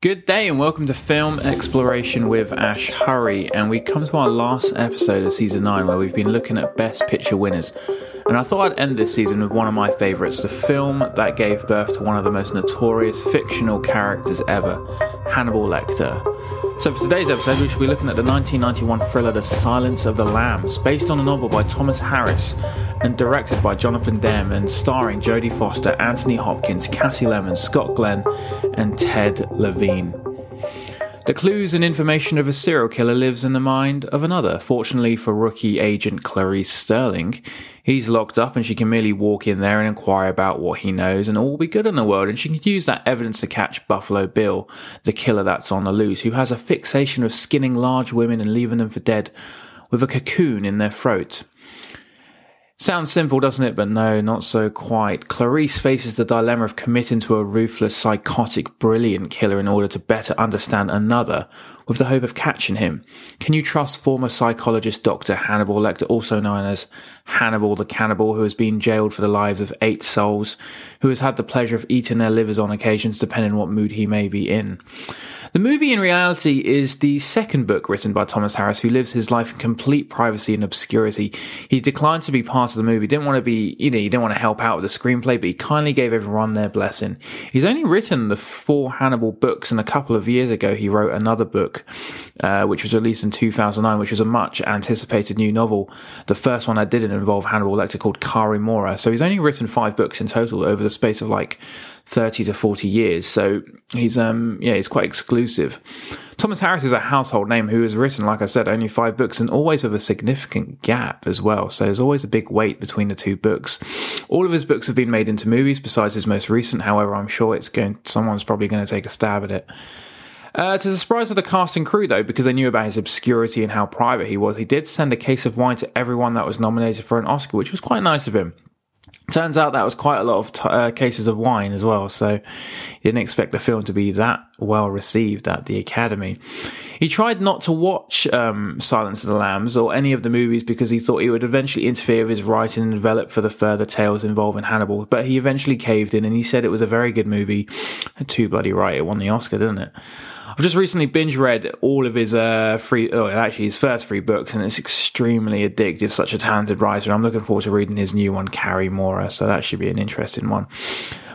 Good day and welcome to Film Exploration with Ash Hurry. And we come to our last episode of season 9 where we've been looking at Best Picture winners. And I thought I'd end this season with one of my favourites, the film that gave birth to one of the most notorious fictional characters ever, Hannibal Lecter. So for today's episode, we shall be looking at the 1991 thriller The Silence of the Lambs, based on a novel by Thomas Harris and directed by Jonathan Demme and starring Jodie Foster, Anthony Hopkins, Kasi Lemmons, Scott Glenn, and Ted Levine. The clues and information of a serial killer lives in the mind of another. Fortunately for rookie agent Clarice Starling, he's locked up and she can merely walk in there and inquire about what he knows and all will be good in the world and she can use that evidence to catch Buffalo Bill, the killer that's on the loose, who has a fixation of skinning large women and leaving them for dead with a cocoon in their throat. Sounds simple, doesn't it? But no, not so quite. Clarice faces the dilemma of committing to a ruthless, psychotic, brilliant killer in order to better understand another with the hope of catching him. Can you trust former psychologist Dr. Hannibal Lecter, also known as Hannibal the Cannibal, who has been jailed for the lives of eight souls, who has had the pleasure of eating their livers on occasions, depending on what mood he may be in? The movie, in reality, is the second book written by Thomas Harris, who lives his life in complete privacy and obscurity. He declined to be part of the movie, didn't want to be, you know, he didn't want to help out with the screenplay, but he kindly gave everyone their blessing. He's only written the four Hannibal books, and a couple of years ago, he wrote another book, uh, which was released in 2009, which was a much anticipated new novel. The first one that didn't involve Hannibal Lecter called Cari Mora. So he's only written five books in total over the space of like 30 to 40 years. So he's, um, yeah, he's quite exclusive. Thomas Harris is a household name who has written, like I said, only five books and always with a significant gap as well. So there's always a big wait between the two books. All of his books have been made into movies besides his most recent. However, I'm sure it's going, someone's probably going to take a stab at it. Uh, to the surprise of the cast and crew, though, because they knew about his obscurity and how private he was, he did send a case of wine to everyone that was nominated for an Oscar, which was quite nice of him. Turns out that was quite a lot of t- uh, cases of wine as well, so didn't expect the film to be that well received at the Academy. He tried not to watch um, Silence of the Lambs or any of the movies because he thought it would eventually interfere with his writing and develop for the further tales involving Hannibal, but he eventually caved in and he said it was a very good movie. Too bloody right, it won the Oscar, didn't it? I've just recently binge read all of his uh, free, oh, actually his first three books, and it's extremely addictive. Such a talented writer. I'm looking forward to reading his new one, Cari Mora. So that should be an interesting one.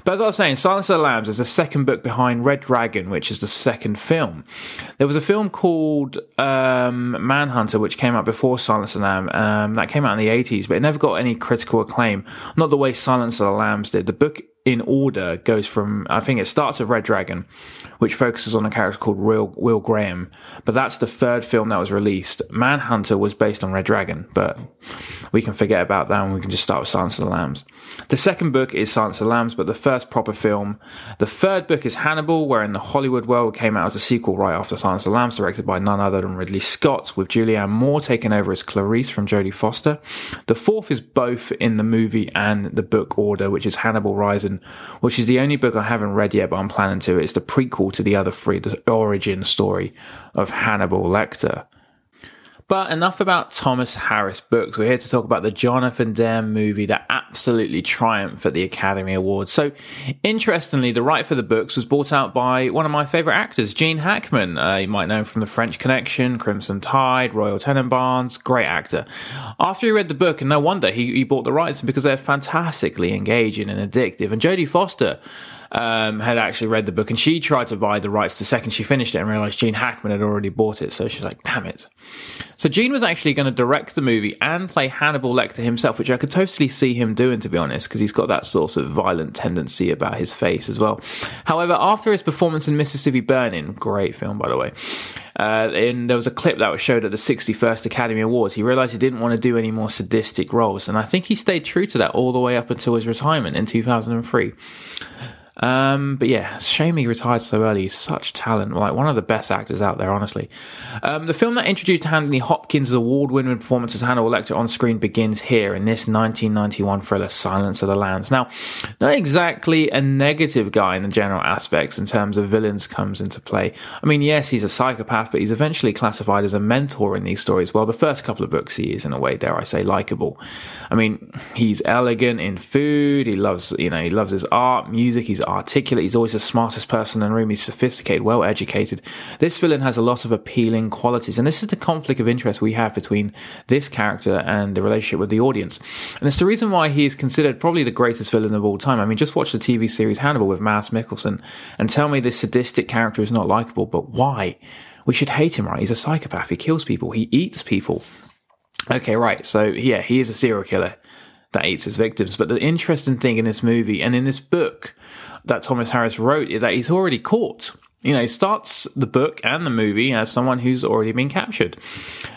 But as I was saying, Silence of the Lambs is the second book behind Red Dragon, which is the second film. There was a film called um, Manhunter, which came out before Silence of the Lambs. Um, that came out in the 80s, but it never got any critical acclaim. Not the way Silence of the Lambs did. The book in order goes from I think it starts with Red Dragon, which focuses on a character called Will, Will Graham, but that's the third film that was released. Manhunter was based on Red Dragon, but we can forget about that and we can just start with Silence of the Lambs. The second book is Silence of the Lambs, but the first proper film. The third book is Hannibal, where in the Hollywood world came out as a sequel right after Silence of the Lambs, directed by none other than Ridley Scott, with Julianne Moore taking over as Clarice from Jodie Foster. The fourth is both in the movie and the book order, which is Hannibal Which is the only book I haven't read yet, but I'm planning to. It's the prequel to the other three, the origin story of Hannibal Lecter. But enough about Thomas Harris books. We're here to talk about the Jonathan Demme movie that absolutely triumphed at the Academy Awards. So, interestingly, the right for the books was bought out by one of my favourite actors, Gene Hackman. Uh, you might know him from The French Connection, Crimson Tide, Royal Tenenbaums. Great actor. After he read the book, and no wonder he, he bought the rights because they're fantastically engaging and addictive. And Jodie Foster um, had actually read the book and she tried to buy the rights the second she finished it and realized Gene Hackman had already bought it. So she's like, damn it. So Gene was actually going to direct the movie and play Hannibal Lecter himself, which I could totally see him doing, to be honest, because he's got that sort of violent tendency about his face as well. However, after his performance in Mississippi Burning, great film, by the way, uh, and there was a clip that was showed at the 61st Academy Awards. He realized he didn't want to do any more sadistic roles, and I think he stayed true to that all the way up until his retirement in 2003. Um, but yeah, shame he retired so early. He's such talent, like one of the best actors out there, honestly. Um, the film that introduced Anthony Hopkins' award-winning performance as Hannibal Lecter on screen begins here in this 1991 thriller, Silence of the Lambs. Now, not exactly a negative guy in the general aspects in terms of villains comes into play. I mean, yes, he's a psychopath, but he's eventually classified as a mentor in these stories. Well, the first couple of books he is, in a way, dare I say, likable. I mean, he's elegant in food. He loves, you know, he loves his art, music. He's articulate. He's always the smartest person in the room. He's sophisticated, well educated. This villain has a lot of appealing qualities. And this is the conflict of interest we have between this character and the relationship with the audience. And it's the reason why he is considered probably the greatest villain of all time. I mean, just watch the TV series Hannibal with Mads Mikkelsen and tell me this sadistic character is not likable, but why? We should hate him, right? He's a psychopath. He kills people. He eats people. Okay, right. So, yeah, he is a serial killer that eats his victims. But the interesting thing in this movie and in this book that Thomas Harris wrote is that he's already caught. You know, he starts the book and the movie as someone who's already been captured.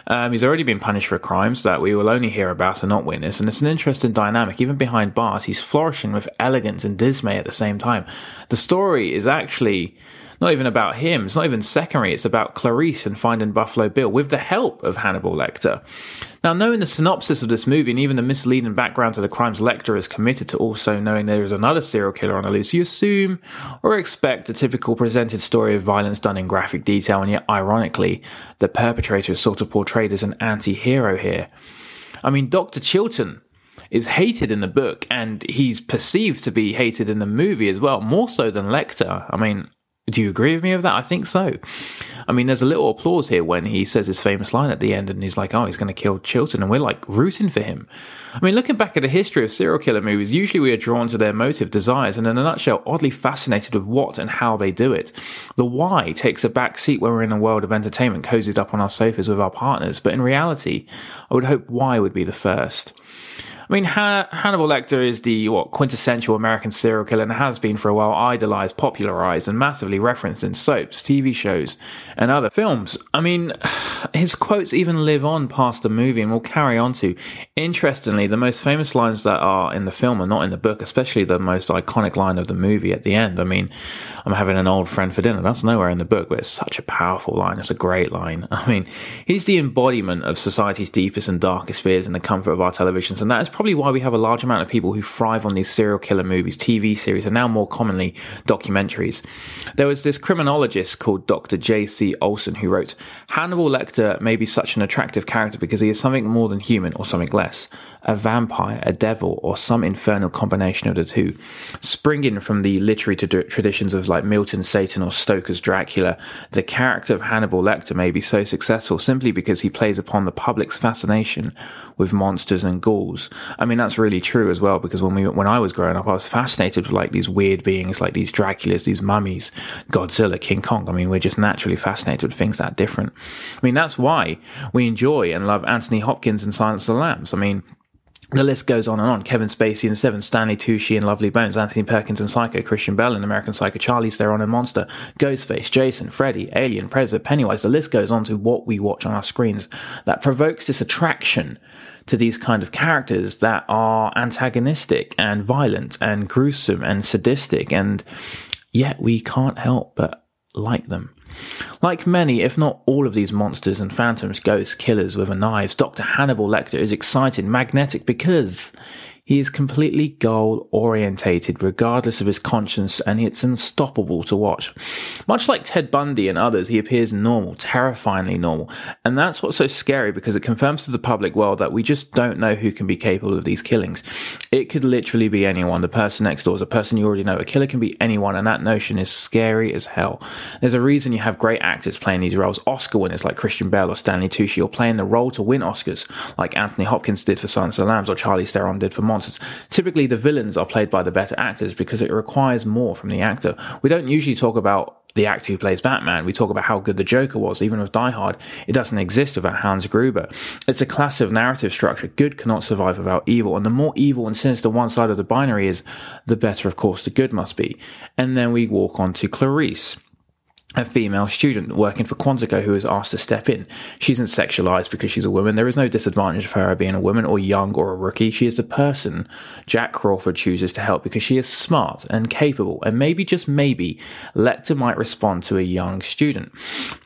Um, he's already been punished for crimes that we will only hear about and not witness. And it's an interesting dynamic. Even behind bars, he's flourishing with elegance and dismay at the same time. The story is actually not even about him. It's not even secondary. It's about Clarice and finding Buffalo Bill with the help of Hannibal Lecter. Now, knowing the synopsis of this movie and even the misleading background to the crimes Lecter is committed to, also knowing there is another serial killer on the loose, you assume or expect a typical presented story of violence done in graphic detail, and yet, ironically, the perpetrator is sort of portrayed as an anti hero here. I mean, Dr. Chilton is hated in the book, and he's perceived to be hated in the movie as well, more so than Lecter. I mean, do you agree with me with that? I think so. I mean, there's a little applause here when he says his famous line at the end and he's like, oh, he's going to kill Chilton. And we're like rooting for him. I mean, looking back at the history of serial killer movies, usually we are drawn to their motive, desires, and in a nutshell, oddly fascinated with what and how they do it. The why takes a back seat when we're in a world of entertainment, cozied up on our sofas with our partners. But in reality, I would hope why would be the first. I mean, ha- Hannibal Lecter is the what quintessential American serial killer and has been for a while idolized, popularized, and massively referenced in soaps, TV shows, and other films. I mean, his quotes even live on past the movie and will carry on to. Interestingly, the most famous lines that are in the film are not in the book, especially the most iconic line of the movie at the end. I mean, I'm having an old friend for dinner. That's nowhere in the book, but it's such a powerful line. It's a great line. I mean, he's the embodiment of society's deepest and darkest fears in the comfort of our televisions, and that is probably why we have a large amount of people who thrive on these serial killer movies, TV series, and now more commonly documentaries. There was this criminologist called Dr. J.C. Olson who wrote Hannibal Lecter may be such an attractive character because he is something more than human or something less a vampire, a devil, or some infernal combination of the two. Springing from the literary traditions of like Milton's Satan or Stoker's Dracula, the character of Hannibal Lecter may be so successful simply because he plays upon the public's fascination with monsters and ghouls. I mean, that's really true as well because when we when I was growing up, I was fascinated with like these weird beings, like these Draculas, these mummies, Godzilla, King Kong. I mean, we're just naturally fascinated with things that different. I mean, that's why we enjoy and love Anthony Hopkins and Silence of the Lambs. I mean, the list goes on and on. Kevin Spacey in Seven, Stanley Tucci in Lovely Bones, Anthony Perkins in Psycho, Christian Bale in American Psycho, Charlize Theron in Monster, Ghostface, Jason, Freddy, Alien, Predator, Pennywise. The list goes on to what we watch on our screens that provokes this attraction to these kind of characters that are antagonistic and violent and gruesome and sadistic, and yet we can't help but like them. Like many, if not all of these monsters and phantoms, ghosts, killers with a knives, Dr. Hannibal Lecter is exciting, magnetic because he is completely goal orientated, regardless of his conscience, and it's unstoppable to watch. Much like Ted Bundy and others, he appears normal, terrifyingly normal. And that's what's so scary because it confirms to the public world that we just don't know who can be capable of these killings. It could literally be anyone. The person next door is a person you already know. A killer can be anyone, and that notion is scary as hell. There's a reason you have great actors playing these roles, Oscar winners like Christian Bale or Stanley Tucci, or playing the role to win Oscars like Anthony Hopkins did for Silence of the Lambs or Charlize Theron did for Typically, the villains are played by the better actors because it requires more from the actor. We don't usually talk about the actor who plays Batman. We talk about how good the Joker was, even with Die Hard. It doesn't exist without Hans Gruber. It's a classic narrative structure. Good cannot survive without evil. And the more evil and sinister one side of the binary is, the better, of course, the good must be. And then we walk on to Clarice a female student working for Quantico who is asked to step in. She isn't sexualized because she's a woman. There is no disadvantage of her being a woman or young or a rookie. She is the person Jack Crawford chooses to help because she is smart and capable and maybe just maybe Lecter might respond to a young student.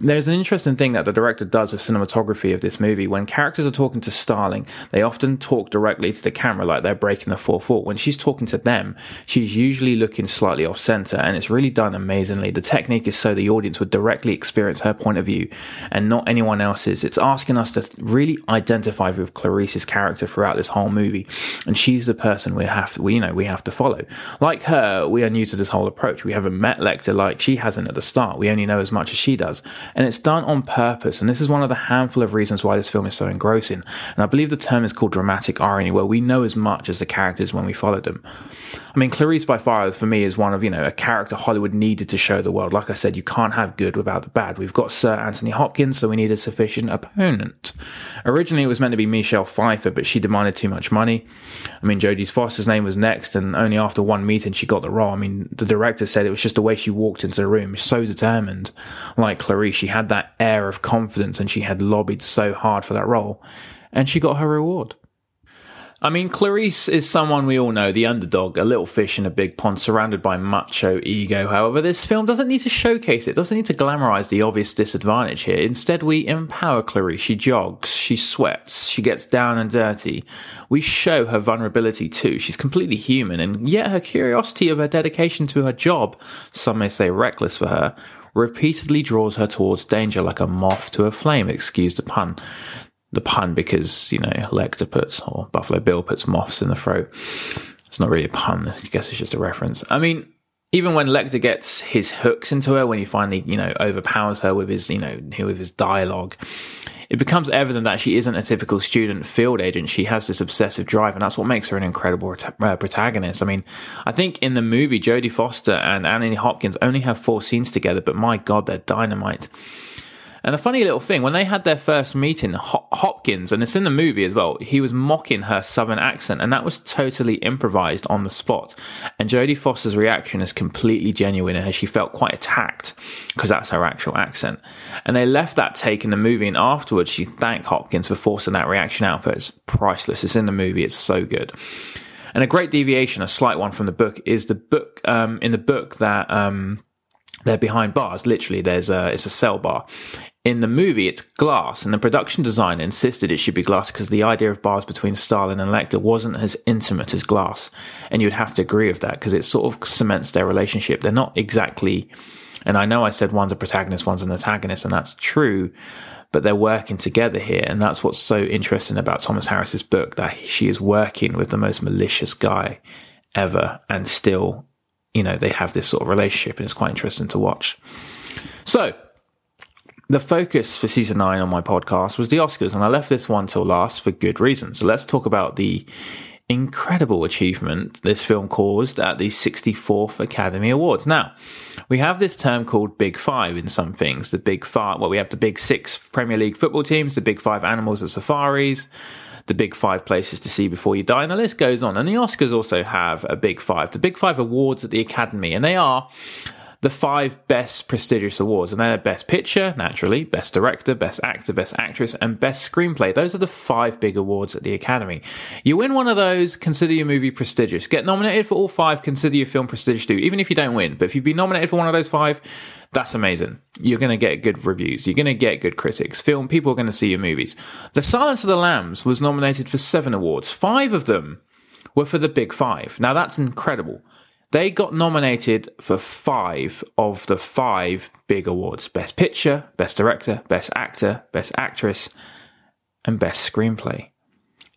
There's an interesting thing that the director does with cinematography of this movie. When characters are talking to Starling, they often talk directly to the camera like they're breaking the fourth wall. When she's talking to them, she's usually looking slightly off center and it's really done amazingly. The technique is so the audience would directly experience her point of view and not anyone else's. It's asking us to really identify with Clarice's character throughout this whole movie, and she's the person we have to, we you know we have to follow. Like her, we are new to this whole approach. We haven't met Lecter like she hasn't at the start. We only know as much as she does, and it's done on purpose. And this is one of the handful of reasons why this film is so engrossing. And I believe the term is called dramatic irony, where we know as much as the characters when we follow them. I mean, Clarice by far for me is one of you know a character Hollywood needed to show the world. Like I said, you can't have good without the bad. We've got Sir Anthony Hopkins, so we need a sufficient opponent. Originally, it was meant to be Michelle Pfeiffer, but she demanded too much money. I mean, Jodie Foster's name was next, and only after one meeting she got the role. I mean, the director said it was just the way she walked into the room, so determined. Like Clarice, she had that air of confidence, and she had lobbied so hard for that role, and she got her reward. I mean, Clarice is someone we all know, the underdog, a little fish in a big pond, surrounded by macho ego. However, this film doesn't need to showcase it, doesn't need to glamorize the obvious disadvantage here. Instead, we empower Clarice. She jogs, she sweats, she gets down and dirty. We show her vulnerability too. She's completely human, and yet her curiosity of her dedication to her job, some may say reckless for her, repeatedly draws her towards danger like a moth to a flame, excuse the pun the pun because, you know, Lecter puts, or Buffalo Bill puts moths in the throat. It's not really a pun. I guess it's just a reference. I mean, even when Lecter gets his hooks into her, when he finally, you know, overpowers her with his, you know, with his dialogue, it becomes evident that she isn't a typical student field agent. She has this obsessive drive, and that's what makes her an incredible uh, protagonist. I mean, I think in the movie, Jodie Foster and Anthony Hopkins only have four scenes together, but my God, they're dynamite. And a funny little thing, when they had their first meeting, Hopkins, and it's in the movie as well, he was mocking her southern accent, and that was totally improvised on the spot. And Jodie Foster's reaction is completely genuine, and she felt quite attacked because that's her actual accent. And they left that take in the movie, and afterwards she thanked Hopkins for forcing that reaction out. For it's priceless. It's in the movie. It's so good. And a great deviation, a slight one from the book, is the book um, in the book that. Um, they're behind bars. Literally, there's a it's a cell bar, in the movie, it's glass, and the production designer insisted it should be glass because the idea of bars between Starling and Lecter wasn't as intimate as glass. And you'd have to agree with that because it sort of cements their relationship. They're not exactly, and I know I said one's a protagonist, one's an antagonist, and that's true, but they're working together here. And that's what's so interesting about Thomas Harris's book that she is working with the most malicious guy ever, and still, you know, they have this sort of relationship, and it's quite interesting to watch. So, the focus for season nine on my podcast was the Oscars, and I left this one till last for good reasons. So let's talk about the incredible achievement this film caused at the 64th Academy Awards. Now, we have this term called Big Five in some things. The Big Five, well, we have the Big Six Premier League football teams, the Big Five animals at safaris, the Big Five places to see before you die, and the list goes on. And the Oscars also have a Big Five, the Big Five awards at the Academy, and they are the five best prestigious awards, and they're Best Picture, naturally, Best Director, Best Actor, Best Actress, and Best Screenplay. Those are the five big awards at the Academy. You win one of those, consider your movie prestigious. Get nominated for all five, consider your film prestigious too, even if you don't win. But if you've been nominated for one of those five, that's amazing. You're going to get good reviews. You're going to get good critics. Film, people are going to see your movies. The Silence of the Lambs was nominated for seven awards. Five of them were for the Big Five. Now that's incredible. They got nominated for five of the five big awards Best Picture, Best Director, Best Actor, Best Actress, and Best Screenplay.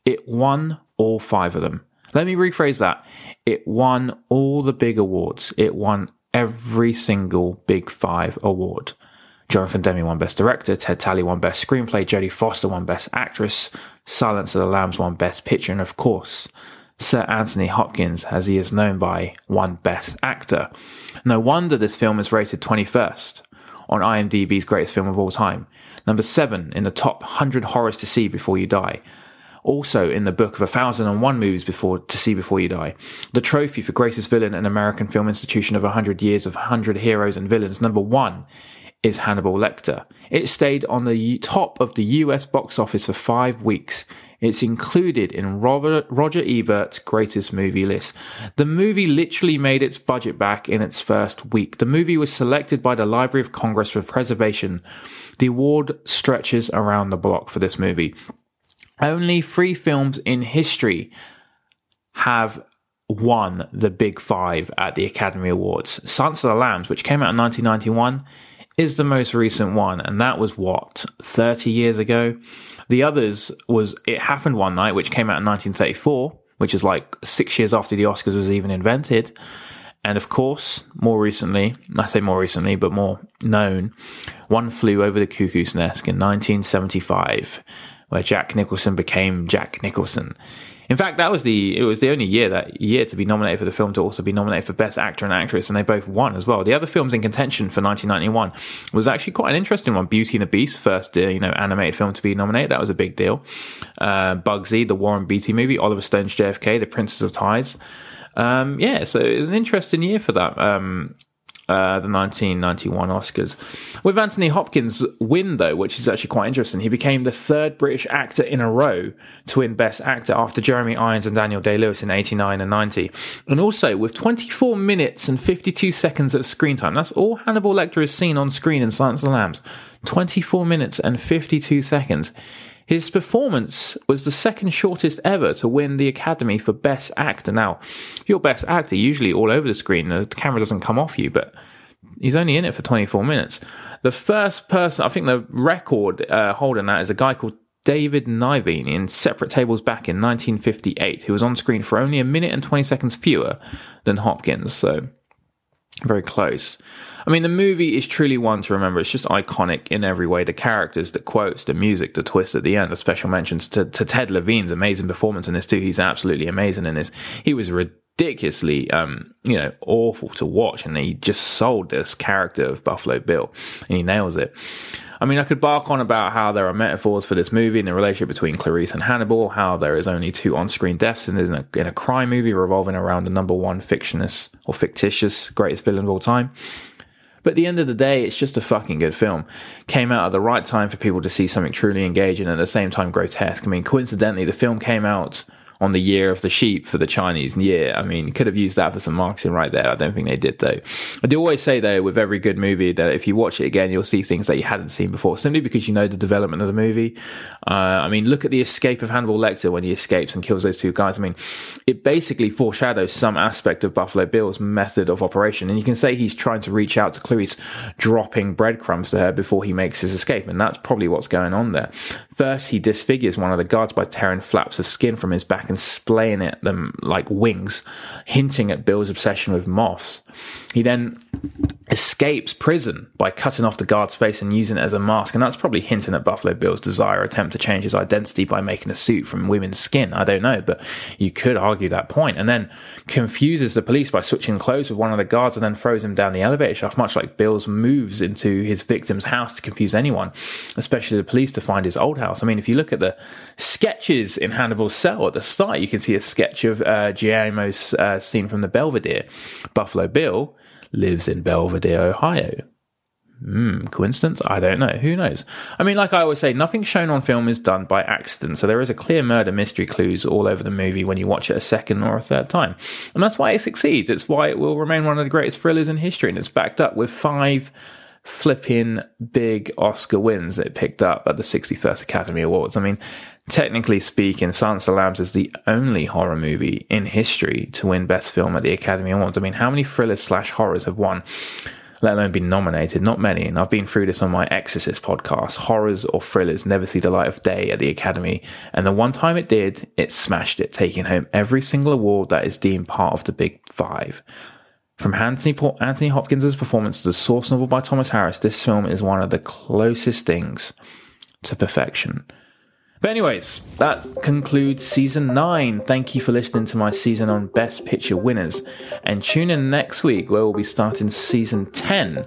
It won all five of them. Let me rephrase that. It won all the big awards. It won every single big five award. Jonathan Demme won Best Director, Ted Tally won Best Screenplay, Jodie Foster won Best Actress, Silence of the Lambs won Best Picture, and of course, Sir Anthony Hopkins, as he is known by, won Best Actor. No wonder this film is rated 21st on IMDb's greatest film of all time. Number 7 in the top 100 horrors to see before you die. Also in the book of 1001 movies before to see before you die. The trophy for greatest villain in American Film Institution of 100 years of 100 heroes and villains. Number 1 is Hannibal Lecter. It stayed on the top of the US box office for 5 weeks it's included in Robert, Roger Ebert's greatest movie list. The movie literally made its budget back in its first week. The movie was selected by the Library of Congress for preservation. The award stretches around the block for this movie. Only three films in history have won the Big Five at the Academy Awards. Silence of the Lambs, which came out in 1991, is the most recent one, and that was what, 30 years ago? The others was It Happened One Night, which came out in 1934, which is like six years after the Oscars was even invented. And of course, more recently, I say more recently, but more known, One Flew Over the Cuckoo's Nest in 1975, where Jack Nicholson became Jack Nicholson. In fact, that was the it was the only year that year to be nominated for the film to also be nominated for Best Actor and Actress, and they both won as well. The other films in contention for 1991 was actually quite an interesting one. Beauty and the Beast, first uh, you know animated film to be nominated, that was a big deal. Uh, Bugsy, the Warren Beatty movie, Oliver Stone's JFK, The Princess of Tides. Um, yeah, so it was an interesting year for that. Um, uh, the 1991 Oscars. With Anthony Hopkins' win, though, which is actually quite interesting, he became the third British actor in a row to win Best Actor after Jeremy Irons and Daniel Day Lewis in 89 and 90. And also, with 24 minutes and 52 seconds of screen time, that's all Hannibal Lecter has seen on screen in Silence of the Lambs. 24 minutes and 52 seconds. His performance was the second shortest ever to win the Academy for Best Actor. Now, your Best Actor, usually all over the screen, the camera doesn't come off you, but he's only in it for 24 minutes. The first person, I think the record uh, holding that is a guy called David Niven in Separate Tables Back in 1958, who was on screen for only a minute and 20 seconds fewer than Hopkins. So, very close. I mean, the movie is truly one to remember. It's just iconic in every way. The characters, the quotes, the music, the twist at the end, the special mentions to, to Ted Levine's amazing performance in this too. He's absolutely amazing in this. He was ridiculously, um, you know, awful to watch, and he just sold this character of Buffalo Bill, and he nails it. I mean, I could bark on about how there are metaphors for this movie and the relationship between Clarice and Hannibal, how there is only two on-screen deaths in a, in a crime movie revolving around the number one fictionist or fictitious greatest villain of all time. But at the end of the day, it's just a fucking good film. Came out at the right time for people to see something truly engaging and at the same time grotesque. I mean, coincidentally, the film came out on the year of the sheep for the Chinese year. I mean, could have used that for some marketing right there. I don't think they did though. I do always say though, with every good movie, that if you watch it again, you'll see things that you hadn't seen before, simply because you know the development of the movie. Uh, I mean, look at the escape of Hannibal Lecter when he escapes and kills those two guys. I mean, it basically foreshadows some aspect of Buffalo Bill's method of operation, and you can say he's trying to reach out to Clarice, dropping breadcrumbs to her before he makes his escape, and that's probably what's going on there. First, he disfigures one of the guards by tearing flaps of skin from his back and splaying at them like wings, hinting at Bill's obsession with moths. He then escapes prison by cutting off the guard's face and using it as a mask, and that's probably hinting at Buffalo Bill's desire attempt to change his identity by making a suit from women's skin. I don't know, but you could argue that point. And then confuses the police by switching clothes with one of the guards and then throws him down the elevator shaft, much like Bill's moves into his victim's house to confuse anyone, especially the police to find his old house. I mean, if you look at the sketches in Hannibal's cell at the start, you can see a sketch of uh, Guillermo's uh, scene from the Belvedere. Buffalo Bill lives in Belvedere, Ohio. Hmm, coincidence? I don't know. Who knows? I mean, like I always say, nothing shown on film is done by accident. So there is a clear murder mystery clues all over the movie when you watch it a second or a third time. And that's why it succeeds. It's why it will remain one of the greatest thrillers in history. And it's backed up with five flipping big Oscar wins it picked up at the 61st Academy Awards. I mean, technically speaking, Silence of the Lambs is the only horror movie in history to win Best Film at the Academy Awards. I mean, how many thrillers slash horrors have won? let alone been nominated. Not many. And I've been through this on my Exorcist podcast. Horrors or thrillers never see the light of day at the Academy. And the one time it did, it smashed it, taking home every single award that is deemed part of the big five. From Anthony, Anthony Hopkins' performance to the source novel by Thomas Harris, this film is one of the closest things to perfection. But, anyways, that concludes season nine. Thank you for listening to my season on Best Picture winners. And tune in next week where we'll be starting season 10,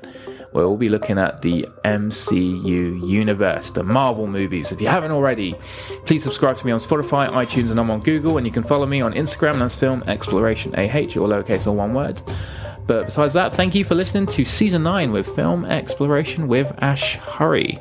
where we'll be looking at the MCU universe, the Marvel movies. If you haven't already, please subscribe to me on Spotify, iTunes, and I'm on Google. And you can follow me on Instagram. That's Film Exploration AH, or lowercase or one word. But besides that, thank you for listening to season 9 with Film Exploration with Ash Hurry.